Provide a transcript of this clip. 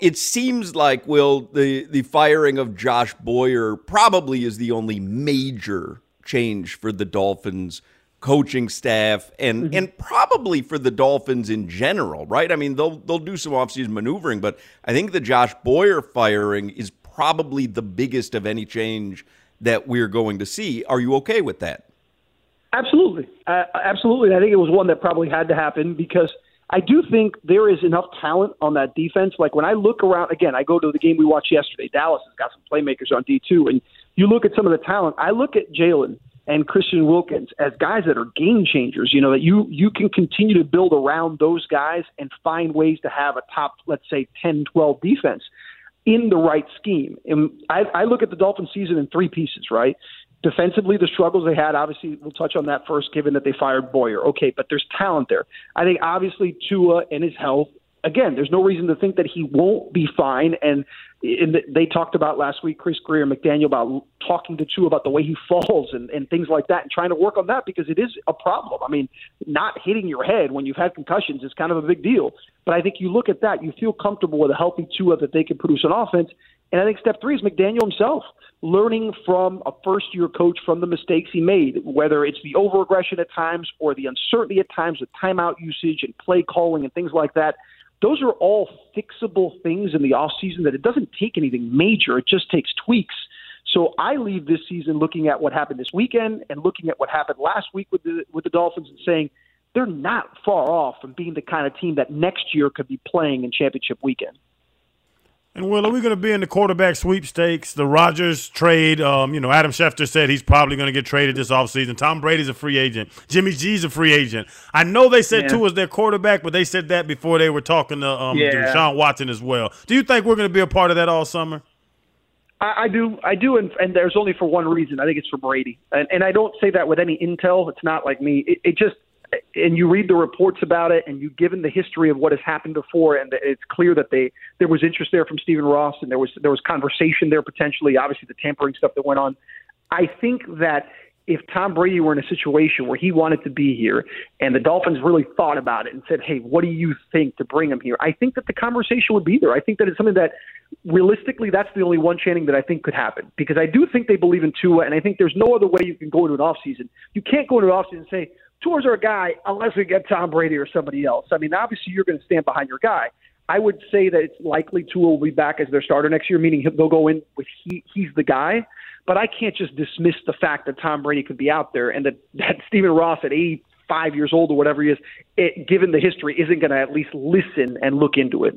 It seems like will the the firing of Josh Boyer probably is the only major change for the Dolphins coaching staff and mm-hmm. and probably for the Dolphins in general, right? I mean, they'll they'll do some offseason maneuvering, but I think the Josh Boyer firing is probably the biggest of any change that we're going to see. Are you okay with that? Absolutely, uh, absolutely. I think it was one that probably had to happen because I do think there is enough talent on that defense. Like when I look around, again, I go to the game we watched yesterday. Dallas has got some playmakers on D two, and you look at some of the talent. I look at Jalen and Christian Wilkins as guys that are game changers. You know that you you can continue to build around those guys and find ways to have a top, let's say, 10, 12 defense in the right scheme. And I, I look at the Dolphin season in three pieces, right? Defensively, the struggles they had, obviously, we'll touch on that first, given that they fired Boyer. Okay, but there's talent there. I think, obviously, Tua and his health again, there's no reason to think that he won't be fine. And the, they talked about last week, Chris Grier and McDaniel about talking to Tua about the way he falls and, and things like that, and trying to work on that because it is a problem. I mean, not hitting your head when you've had concussions is kind of a big deal. But I think you look at that, you feel comfortable with a healthy Tua that they can produce an offense. And I think step three is McDaniel himself learning from a first year coach from the mistakes he made, whether it's the over aggression at times or the uncertainty at times with timeout usage and play calling and things like that those are all fixable things in the off season that it doesn't take anything major. It just takes tweaks. So I leave this season looking at what happened this weekend and looking at what happened last week with the with the Dolphins and saying they're not far off from being the kind of team that next year could be playing in championship weekend. And Will, are we going to be in the quarterback sweepstakes? The Rodgers trade, um, you know, Adam Schefter said he's probably going to get traded this offseason. Tom Brady's a free agent. Jimmy G's a free agent. I know they said yeah. Tua was their quarterback, but they said that before they were talking to um, yeah. Deshaun Watson as well. Do you think we're going to be a part of that all summer? I, I do, I do, and, and there's only for one reason. I think it's for Brady, and, and I don't say that with any intel. It's not like me. It, it just and you read the reports about it, and you've given the history of what has happened before, and it's clear that they there was interest there from Stephen Ross, and there was there was conversation there potentially. Obviously, the tampering stuff that went on. I think that if Tom Brady were in a situation where he wanted to be here, and the Dolphins really thought about it and said, "Hey, what do you think to bring him here?" I think that the conversation would be there. I think that it's something that realistically, that's the only one chanting that I think could happen because I do think they believe in Tua, and I think there's no other way you can go into an offseason. You can't go into an offseason and say, tours are a guy unless we get Tom Brady or somebody else. I mean, obviously you're going to stand behind your guy. I would say that it's likely Tua will be back as their starter next year, meaning they'll go in with he he's the guy. But I can't just dismiss the fact that Tom Brady could be out there and that that Stephen Ross at 85 years old or whatever he is, it, given the history, isn't going to at least listen and look into it.